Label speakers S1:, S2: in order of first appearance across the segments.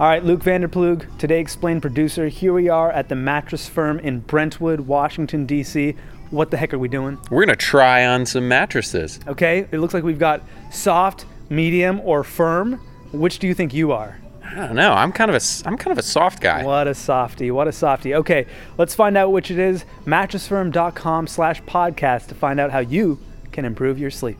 S1: All right, Luke Vander Ploeg, Today Explained producer. Here we are at the mattress firm in Brentwood, Washington, D.C. What the heck are we doing?
S2: We're going to try on some mattresses.
S1: Okay, it looks like we've got soft, medium, or firm. Which do you think you are?
S2: I don't know. I'm kind of a I'm kind of a soft guy.
S1: What a softy. What a softy. Okay, let's find out which it is. Mattressfirm.com slash podcast to find out how you can improve your sleep.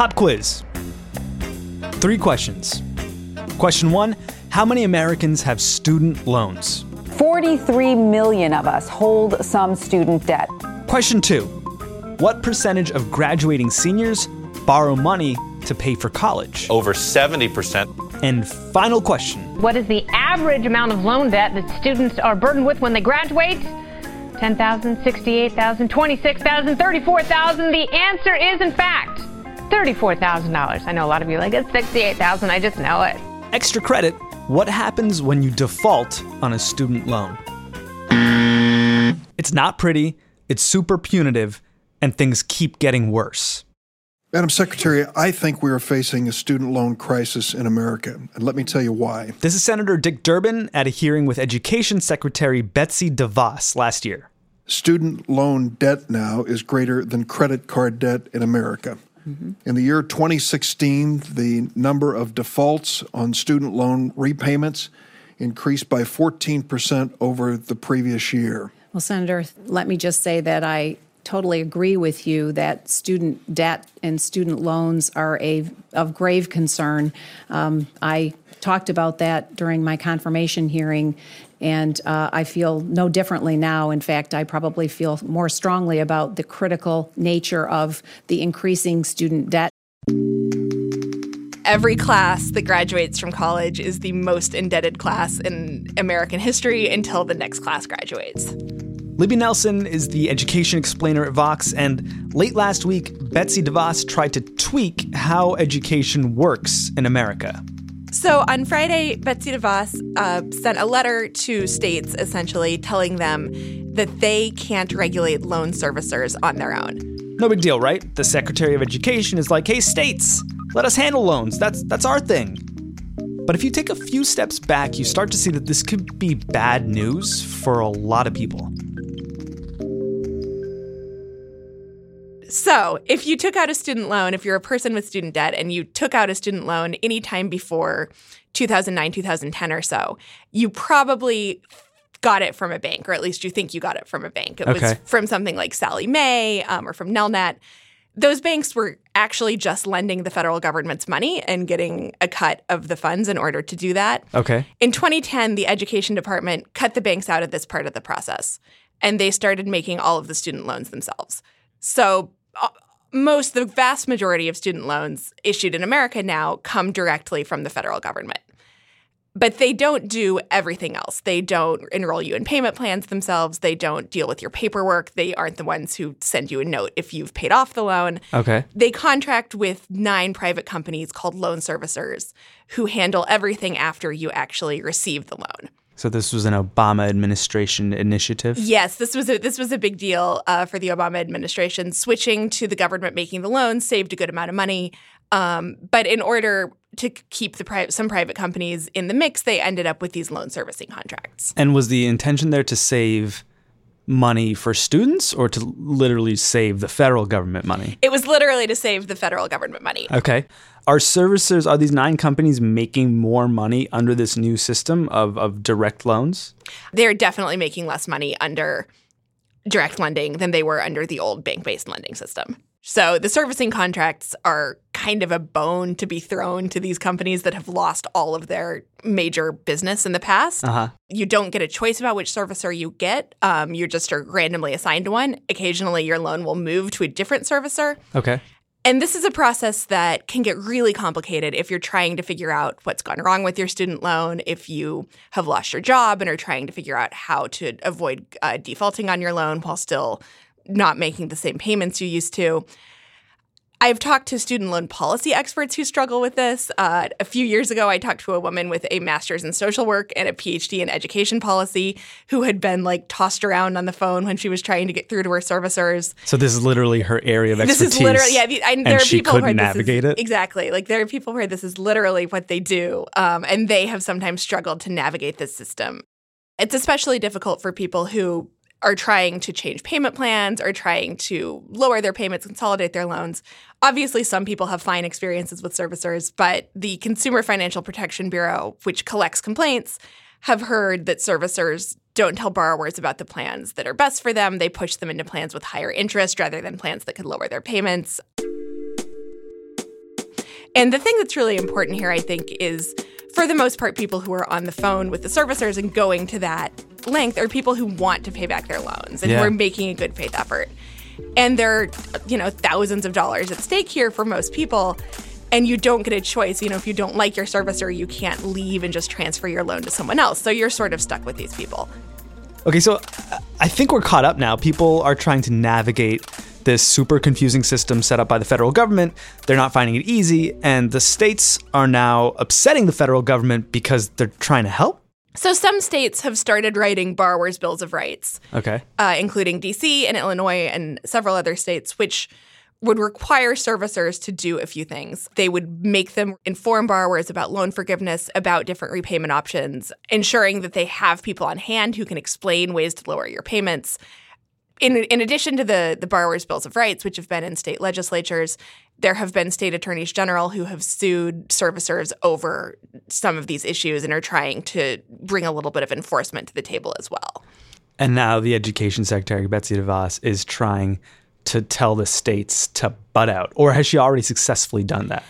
S1: Pop quiz. Three questions. Question one How many Americans have student loans?
S3: 43 million of us hold some student debt.
S1: Question two What percentage of graduating seniors borrow money to pay for college?
S4: Over 70%.
S1: And final question
S5: What is the average amount of loan debt that students are burdened with when they graduate? 10,000, 68,000, 26,000, 34,000. The answer is, in fact, $34,000. I know a lot of you are like, it's 68,000. I just know it.
S1: Extra credit What happens when you default on a student loan? It's not pretty, it's super punitive, and things keep getting worse.
S6: Madam Secretary, I think we are facing a student loan crisis in America, and let me tell you why.
S1: This is Senator Dick Durbin at a hearing with Education Secretary Betsy DeVos last year.
S6: Student loan debt now is greater than credit card debt in America. In the year 2016, the number of defaults on student loan repayments increased by 14% over the previous year.
S7: Well, Senator, let me just say that I totally agree with you that student debt and student loans are a of grave concern. Um, I talked about that during my confirmation hearing, and uh, I feel no differently now. In fact, I probably feel more strongly about the critical nature of the increasing student debt.
S8: Every class that graduates from college is the most indebted class in American history until the next class graduates.
S1: Libby Nelson is the education explainer at Vox, and late last week, Betsy DeVos tried to tweak how education works in America.
S8: So on Friday, Betsy DeVos uh, sent a letter to states essentially telling them that they can't regulate loan servicers on their own.
S1: No big deal, right? The Secretary of Education is like, "Hey states, let us handle loans. That's that's our thing." But if you take a few steps back, you start to see that this could be bad news for a lot of people.
S8: So, if you took out a student loan, if you're a person with student debt and you took out a student loan anytime before 2009, 2010 or so, you probably got it from a bank, or at least you think you got it from a bank. It was from something like Sallie Mae um, or from Nelnet. Those banks were actually just lending the federal government's money and getting a cut of the funds in order to do that.
S1: Okay.
S8: In 2010, the education department cut the banks out of this part of the process and they started making all of the student loans themselves. So, most, the vast majority of student loans issued in America now come directly from the federal government. But they don't do everything else. They don't enroll you in payment plans themselves. They don't deal with your paperwork. They aren't the ones who send you a note if you've paid off the loan.
S1: Okay.
S8: They contract with nine private companies called loan servicers who handle everything after you actually receive the loan.
S1: So this was an Obama administration initiative.
S8: Yes, this was a this was a big deal uh, for the Obama administration. Switching to the government making the loans saved a good amount of money, um, but in order to keep the pri- some private companies in the mix, they ended up with these loan servicing contracts.
S1: And was the intention there to save money for students or to literally save the federal government money?
S8: It was literally to save the federal government money.
S1: Okay. Are servicers, are these nine companies making more money under this new system of, of direct loans?
S8: They're definitely making less money under direct lending than they were under the old bank-based lending system. So the servicing contracts are kind of a bone to be thrown to these companies that have lost all of their major business in the past.
S1: Uh huh.
S8: You don't get a choice about which servicer you get. Um, you're just are randomly assigned one. Occasionally, your loan will move to a different servicer.
S1: Okay.
S8: And this is a process that can get really complicated if you're trying to figure out what's gone wrong with your student loan, if you have lost your job and are trying to figure out how to avoid uh, defaulting on your loan while still not making the same payments you used to. I've talked to student loan policy experts who struggle with this. Uh, a few years ago, I talked to a woman with a master's in social work and a PhD in education policy who had been like tossed around on the phone when she was trying to get through to her servicers.
S1: So this is literally her area of expertise.
S8: This is literally yeah. the- I,
S1: and
S8: there are
S1: she
S8: people this
S1: navigate
S8: is,
S1: it.
S8: exactly like there are people where this is literally what they do, um, and they have sometimes struggled to navigate this system. It's especially difficult for people who are trying to change payment plans are trying to lower their payments, consolidate their loans. Obviously, some people have fine experiences with servicers, but the Consumer Financial Protection Bureau, which collects complaints, have heard that servicers don't tell borrowers about the plans that are best for them. They push them into plans with higher interest rather than plans that could lower their payments. And the thing that's really important here, I think, is for the most part, people who are on the phone with the servicers and going to that length are people who want to pay back their loans and
S1: Yeah.
S8: who are making a good faith effort. And there are, you know, thousands of dollars at stake here for most people. And you don't get a choice. You know, if you don't like your servicer, you can't leave and just transfer your loan to someone else. So you're sort of stuck with these people.
S1: Okay, so uh, I think we're caught up now. People are trying to navigate this super confusing system set up by the federal government. They're not finding it easy, and the states are now upsetting the federal government because they're trying to help.
S8: So some states have started writing borrowers' bills of rights.
S1: Okay.
S8: uh, including DC and Illinois and several other states, which would require servicers to do a few things. They would make them inform borrowers about loan forgiveness, about different repayment options, ensuring that they have people on hand who can explain ways to lower your payments. In, in addition to the, the borrowers' bills of rights, which have been in state legislatures, there have been state attorneys general who have sued servicers over some of these issues and are trying to bring a little bit of enforcement to the table as well.
S1: And now the education secretary, Betsy DeVos, is trying to tell the states to butt out. Or has she already successfully done that?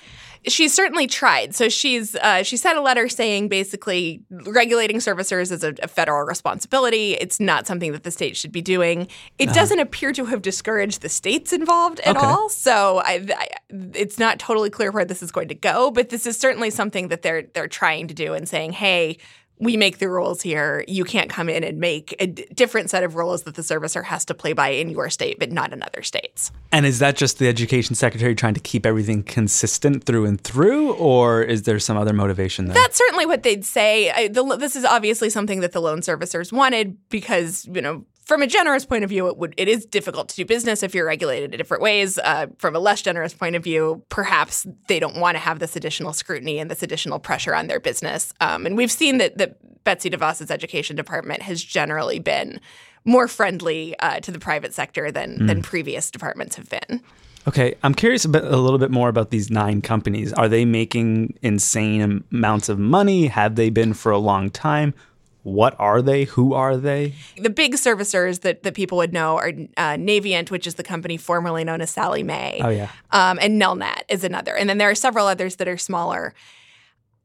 S8: She's certainly tried. So she's uh, she sent a letter saying basically regulating servicers is a, a federal responsibility. It's not something that the state should be doing. It doesn't appear to have discouraged the states involved at
S1: Okay.
S8: all. So I, I, it's not totally clear where this is going to go. But this is certainly something that they're they're trying to do and saying, hey. We make the rules here. You can't come in and make a d- different set of rules that the servicer has to play by in your state, but not in other states.
S1: And is that just the education secretary trying to keep everything consistent through and through, or is there some other motivation there?
S8: That's certainly what they'd say. I, the, this is obviously something that the loan servicers wanted because, you know, from a generous point of view, it would it is difficult to do business if you're regulated in different ways. Uh, from a less generous point of view, perhaps they don't want to have this additional scrutiny and this additional pressure on their business. Um, and we've seen that that Betsy DeVos's education department has generally been more friendly uh, to the private sector than than previous departments have been.
S1: Okay, I'm curious about, a little bit more about these nine companies. Are they making insane amounts of money? Have they been for a long time? What are they? Who are they?
S8: the big servicers that, that people would know are uh, Navient, which is the company formerly known as Sallie Mae.
S1: Oh, yeah.
S8: Um, and Nelnet is another. And then there are several others that are smaller.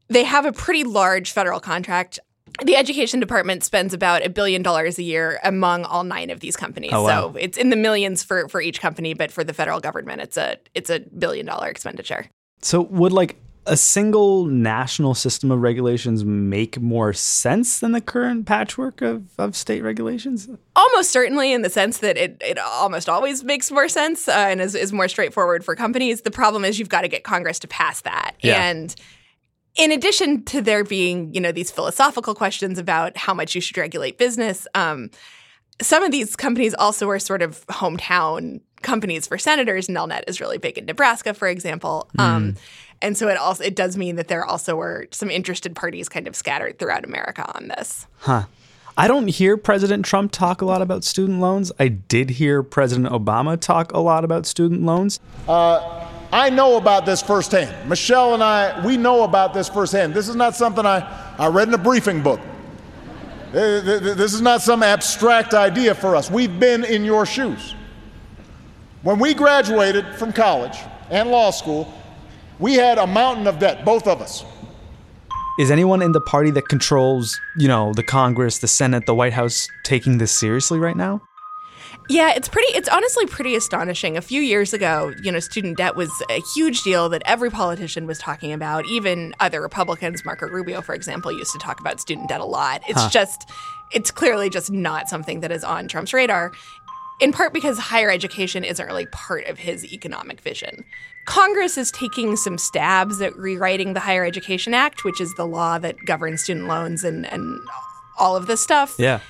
S8: They have a pretty large federal contract. The education department spends about a billion dollars a year among all nine of these companies.
S1: Oh, wow.
S8: So it's in the millions for, for each company, but for the federal government, it's a it's a billion dollar expenditure.
S1: So, would like a single national system of regulations make more sense than the current patchwork of, of state regulations?
S8: Almost certainly, in the sense that it, it almost always makes more sense uh, and is, is more straightforward for companies. The problem is you've got to get Congress to pass that.
S1: Yeah.
S8: And in addition to there being, you know, these philosophical questions about how much you should regulate business, um, some of these companies also are sort of hometown companies for senators. Nelnet is really big in Nebraska, for example. Um, and so it also it does mean that there also are some interested parties kind of scattered throughout America on this. Huh.
S1: I don't hear President Trump talk a lot about student loans. I did hear President Obama talk a lot about student loans.
S9: I know about this firsthand. Michelle and I, we know about this firsthand. This is not something I, I read in a briefing book. Uh, th- th- This is not some abstract idea for us. We've been in your shoes. When we graduated from college and law school, we had a mountain of debt, both of us.
S1: Is anyone in the party that controls, you know, the Congress, the Senate, the White House taking this seriously right now?
S8: Yeah, it's pretty it's honestly pretty astonishing. A few years ago, you know, student debt was a huge deal that every politician was talking about. Even other Republicans, Marco Rubio, for example, used to talk about student debt a lot. It's just it's clearly just not something that is on Trump's radar. In part because higher education isn't really part of his economic vision. Congress is taking some stabs at rewriting the Higher Education Act, which is the law that governs student loans and, and all of this stuff.
S1: Yeah.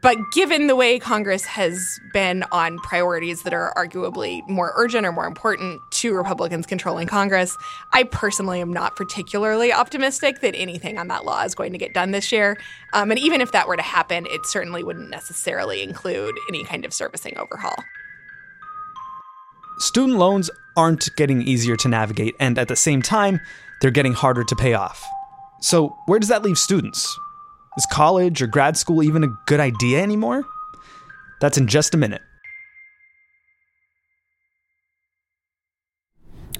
S8: But given the way Congress has been on priorities that are arguably more urgent or more important to Republicans controlling Congress, I personally am not particularly optimistic that anything on that law is going to get done this year. Um, and even if that were to happen, it certainly wouldn't necessarily include any kind of servicing overhaul.
S1: Student loans aren't getting easier to navigate, and at the same time, they're getting harder to pay off. So, where does that leave students? Is college or grad school even a good idea anymore? That's in just a minute.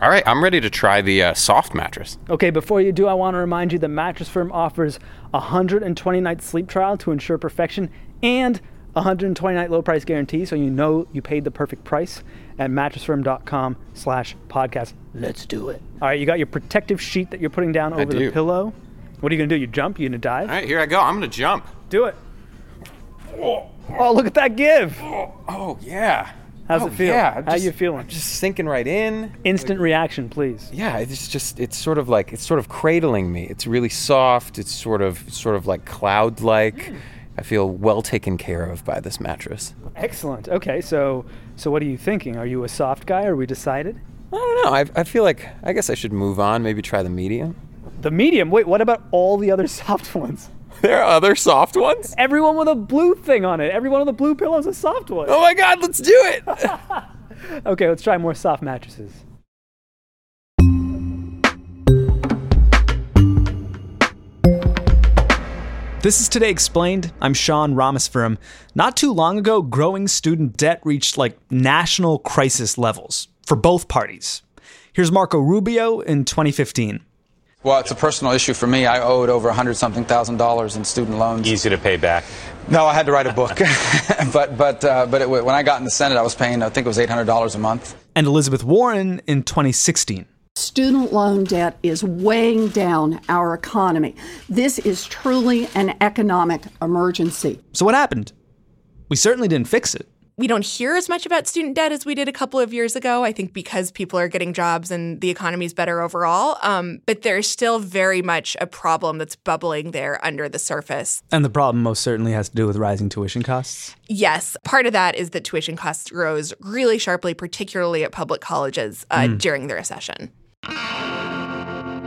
S2: All right, I'm ready to try the uh, soft mattress.
S10: Okay, before you do, I want to remind you the Mattress Firm offers a 120 night sleep trial to ensure perfection and a 120 night low price guarantee so you know you paid the perfect price at mattressfirm.com slash podcast. Let's do it. All right, you got your protective sheet that you're putting down over the
S2: do.
S10: pillow. What are you going to do? You jump? You to dive?
S2: All right, here I go. I'm going to jump.
S10: Do it. Oh, look at that give.
S2: Oh, yeah.
S10: How's
S2: Oh,
S10: it feel?
S2: yeah, I'm
S10: How
S2: just-
S10: you feeling?
S2: Just sinking right in.
S10: Instant reaction, please.
S2: Yeah, it's just it's sort of like it's sort of cradling me. It's really soft. It's sort of sort of like cloud like. Hmm. I feel well taken care of by this mattress.
S10: Excellent. Okay, so so what are you thinking? Are you a soft guy? Are we decided?
S2: I don't know. I, I feel like I guess I should move on. Maybe try the medium.
S10: The medium. Wait, what about all the other soft ones?
S2: There are other soft ones.
S10: Everyone with a blue thing on it. Everyone with of the blue pillows is a soft one.
S2: Oh my God! Let's do it.
S10: Okay, let's try more soft mattresses.
S1: This is Today Explained. I'm Sean Rameswaram. Not too long ago, growing student debt reached like national crisis levels for both parties. Here's Marco Rubio in 2015.
S11: Well, it's a personal issue for me. I owed over a hundred something thousand dollars in student loans.
S4: Easy to pay back.
S11: No, I had to write a book, but but uh, but it, when I got in the Senate, I was paying I think it was eight hundred dollars a month.
S1: And Elizabeth Warren in 2016.
S12: Student loan debt is weighing down our economy. This is truly an economic emergency.
S1: So, what happened? We certainly didn't fix it.
S8: We don't hear as much about student debt as we did a couple of years ago. I think because people are getting jobs and the economy is better overall. Um, but there's still very much a problem that's bubbling there under the surface.
S1: And the problem most certainly has to do with rising tuition costs.
S8: Yes, part of that is that tuition costs rose really sharply, particularly at public colleges uh, during the recession.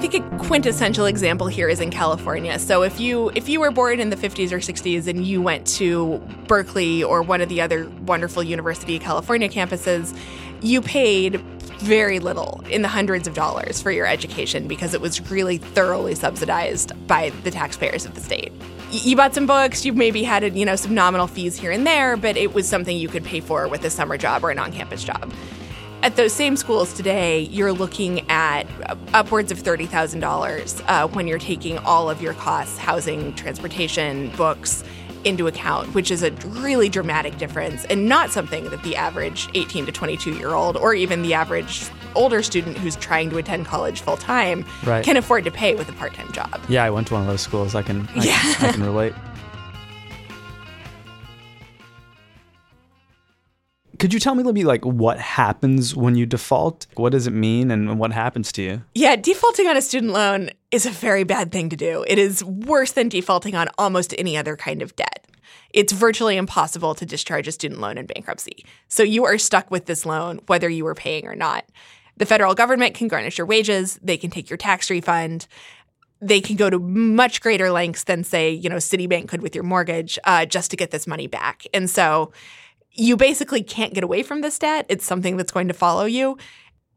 S8: I think a quintessential example here is in California. So if you if you were born in the 50s or 60s and you went to Berkeley or one of the other wonderful University of California campuses, you paid very little in the hundreds of dollars for your education because it was really thoroughly subsidized by the taxpayers of the state. You bought some books, you maybe had you know some nominal fees here and there, but it was something you could pay for with a summer job or an on-campus job. At those same schools today, you're looking at upwards of $30,000 uh, when you're taking all of your costs, housing, transportation, books, into account, which is a really dramatic difference and not something that the average 18 to 22 year old or even the average older student who's trying to attend college full time
S1: Right.
S8: can afford to pay with a part time job.
S1: Yeah, I went to one of those schools. I can, I,
S8: Yeah.
S1: I can relate. Could you tell me, Libby, like what happens when you default? What does it mean, and what happens to you?
S8: Yeah, defaulting on a student loan is a very bad thing to do. It is worse than defaulting on almost any other kind of debt. It's virtually impossible to discharge a student loan in bankruptcy. So you are stuck with this loan whether you were paying or not. The federal government can garnish your wages, they can take your tax refund. They can go to much greater lengths than, say, you know, Citibank could with your mortgage, uh, just to get this money back. And so, you basically can't get away from this debt. It's something that's going to follow you.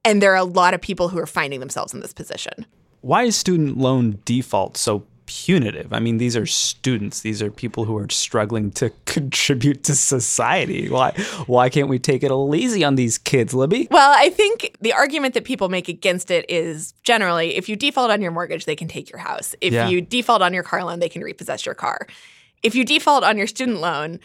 S8: And there are a lot of people who are finding themselves in this position.
S1: Why is student loan default so punitive? I mean, these are students. These are people who are struggling to contribute to society. Why why can't we take it a little easy on these kids, Libby?
S8: Well, I think the argument that people make against it is generally if you default on your mortgage, they can take your house. If
S1: Yeah.
S8: you default on your car loan, they can repossess your car. If you default on your student loan,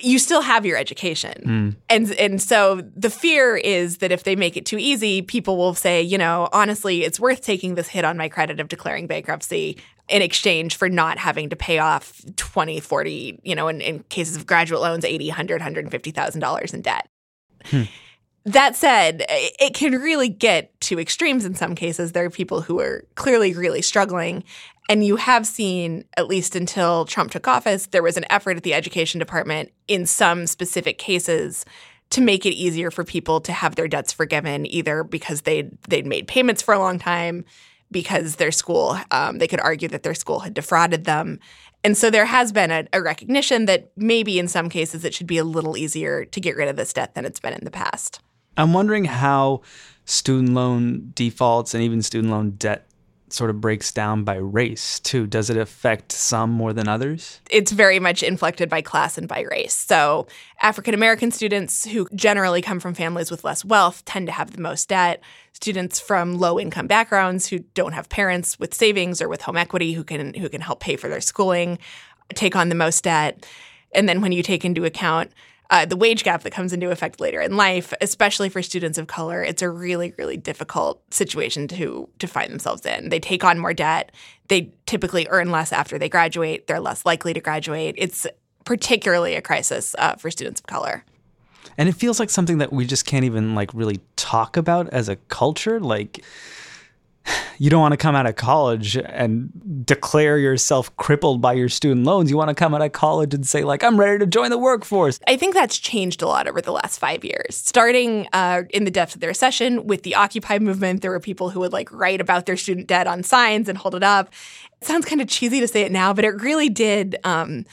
S8: you still have your education. And and so the fear is that if they make it too easy, people will say, you know, honestly, it's worth taking this hit on my credit of declaring bankruptcy. in exchange for not having to pay off 20, 40, you know, in, in cases of graduate loans, 80, 100, $150,000 in debt.
S1: Hmm.
S8: That said, it can really get to extremes in some cases. There are people who are clearly really struggling. And you have seen, at least until Trump took office, there was an effort at the education department in some specific cases to make it easier for people to have their debts forgiven, either because they they'd made payments for a long time, because their school um, they could argue that their school had defrauded them, and so there has been a, a recognition that maybe in some cases it should be a little easier to get rid of this debt than it's been in the past.
S1: I'm wondering how student loan defaults and even student loan debt sort of breaks down by race too. Does it affect some more than others?
S8: It's very much inflected by class and by race. So, African American students who generally come from families with less wealth tend to have the most debt. Students from low income backgrounds who don't have parents with savings or with home equity who can who can help pay for their schooling take on the most debt. And then when you take into account uh, the wage gap that comes into effect later in life, especially for students of color, it's a really, really difficult situation to to find themselves in. They take on more debt. They typically earn less after they graduate. They're less likely to graduate. It's particularly a crisis uh, for students of color.
S1: And it feels like something that we just can't even like really talk about as a culture. Like you don't want to come out of college and declare yourself crippled by your student loans. You want to come out of college and say, like, I'm ready to join the workforce.
S8: I think that's changed a lot over the last five years. Starting uh, in the depths of the recession with the Occupy movement, there were people who would like write about their student debt on signs and hold it up. It sounds kind of cheesy to say it now, but it really did. Um,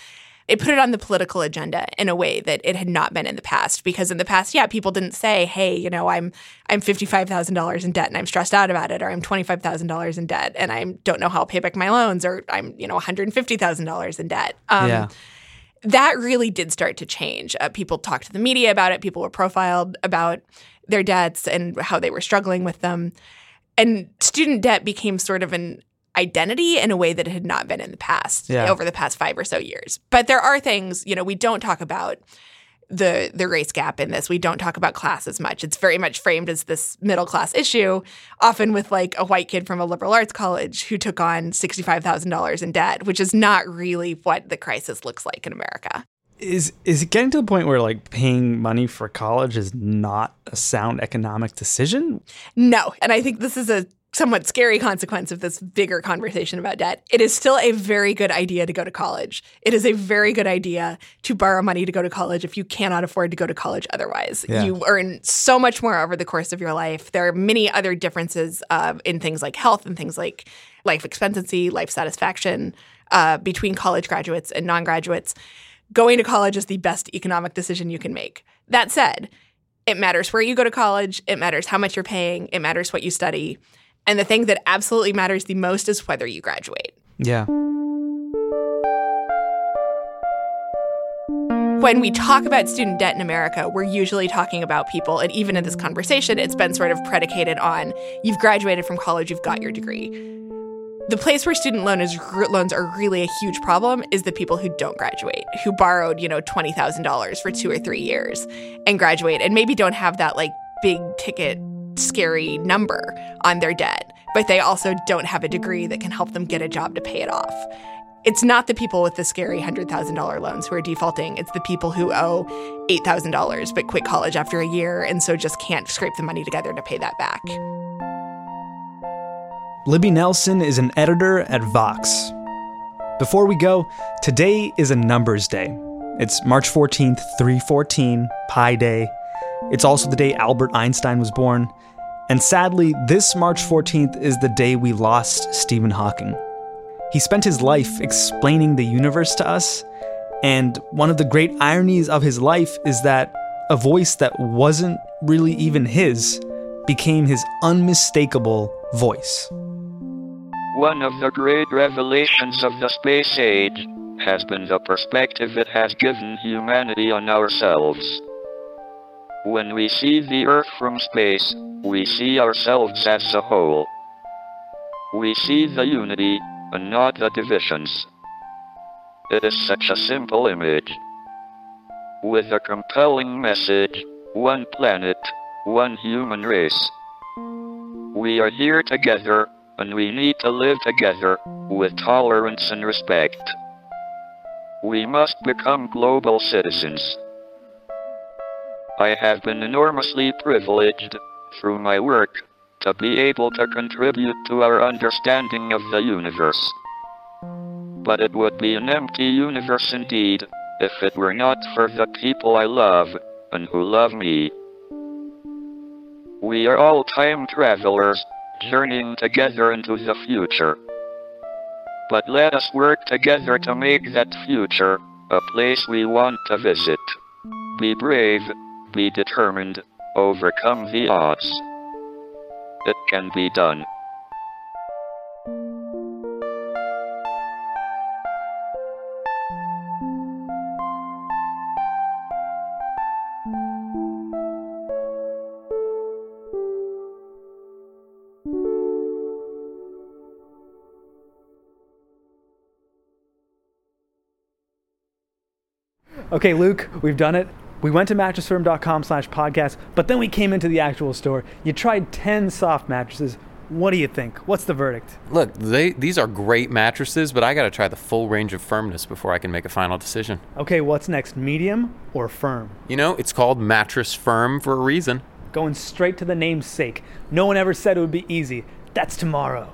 S8: it put it on the political agenda in a way that it had not been in the past. Because in the past, yeah, people didn't say, "Hey, you know, I'm I'm fifty five thousand dollars in debt and I'm stressed out about it," or "I'm twenty five thousand dollars in debt and I don't know how I'll pay back my loans," or "I'm you know one hundred fifty thousand dollars in debt."
S1: Um, yeah.
S8: That really did start to change. Uh, people talked to the media about it. People were profiled about their debts and how they were struggling with them. And student debt became sort of an identity in a way that it had not been in the past
S1: yeah.
S8: over the past five or so years. But there are things, you know, we don't talk about the the race gap in this. We don't talk about class as much. It's very much framed as this middle class issue, often with like a white kid from a liberal arts college who took on sixty five thousand dollars in debt, which is not really what the crisis looks like in America.
S1: Is is it getting to the point where like paying money for college is not a sound economic decision?
S8: No, and I think this is a somewhat scary consequence of this bigger conversation about debt. It is still a very good idea to go to college. It is a very good idea to borrow money to go to college if you cannot afford to go to college otherwise.
S1: Yeah.
S8: You earn so much more over the course of your life. There are many other differences uh, in things like health and things like life expectancy, life satisfaction uh, between college graduates and non graduates. Going to college is the best economic decision you can make. That said, it matters where you go to college, it matters how much you're paying, it matters what you study. And the thing that absolutely matters the most is whether you graduate.
S1: Yeah.
S8: When we talk about student debt in America, we're usually talking about people, and even in this conversation, it's been sort of predicated on you've graduated from college, you've got your degree. The place where student loan is, loans are really a huge problem is the people who don't graduate, who borrowed, you know, $20,000 for two or three years and graduate and maybe don't have that like big ticket scary number on their debt, but they also don't have a degree that can help them get a job to pay it off. It's not the people with the scary $100,000 loans who are defaulting. It's the people who owe $8,000 but quit college after a year and so just can't scrape the money together to pay that back.
S1: Libby Nelson is an editor at Vox. Before we go, today is a numbers day. It's March 14th, 314, Pi Day. It's also the day Albert Einstein was born. And sadly, this March 14th is the day we lost Stephen Hawking. He spent his life explaining the universe to us, and one of the great ironies of his life is that a voice that wasn't really even his became his unmistakable voice.
S13: One of the great revelations of the space age has been the perspective it has given humanity on ourselves. When we see the Earth from space, we see ourselves as a whole. We see the unity, and not the divisions. It is such a simple image. With a compelling message one planet, one human race. We are here together, and we need to live together with tolerance and respect. We must become global citizens. I have been enormously privileged, through my work, to be able to contribute to our understanding of the universe. But it would be an empty universe indeed, if it were not for the people I love, and who love me. We are all time travelers, journeying together into the future. But let us work together to make that future a place we want to visit. Be brave, be determined, overcome the odds. It can be done.
S1: Okay, Luke, we've done it. We went to mattressfirm.com slash podcast, but then we came into the actual store. You tried 10 soft mattresses. What do you think? What's the verdict?
S2: Look, they, these are great mattresses, but I got to try the full range of firmness before I can make a final decision.
S1: Okay, what's next, medium or firm?
S2: You know, it's called Mattress Firm for a reason.
S1: Going straight to the namesake. No one ever said it would be easy. That's tomorrow.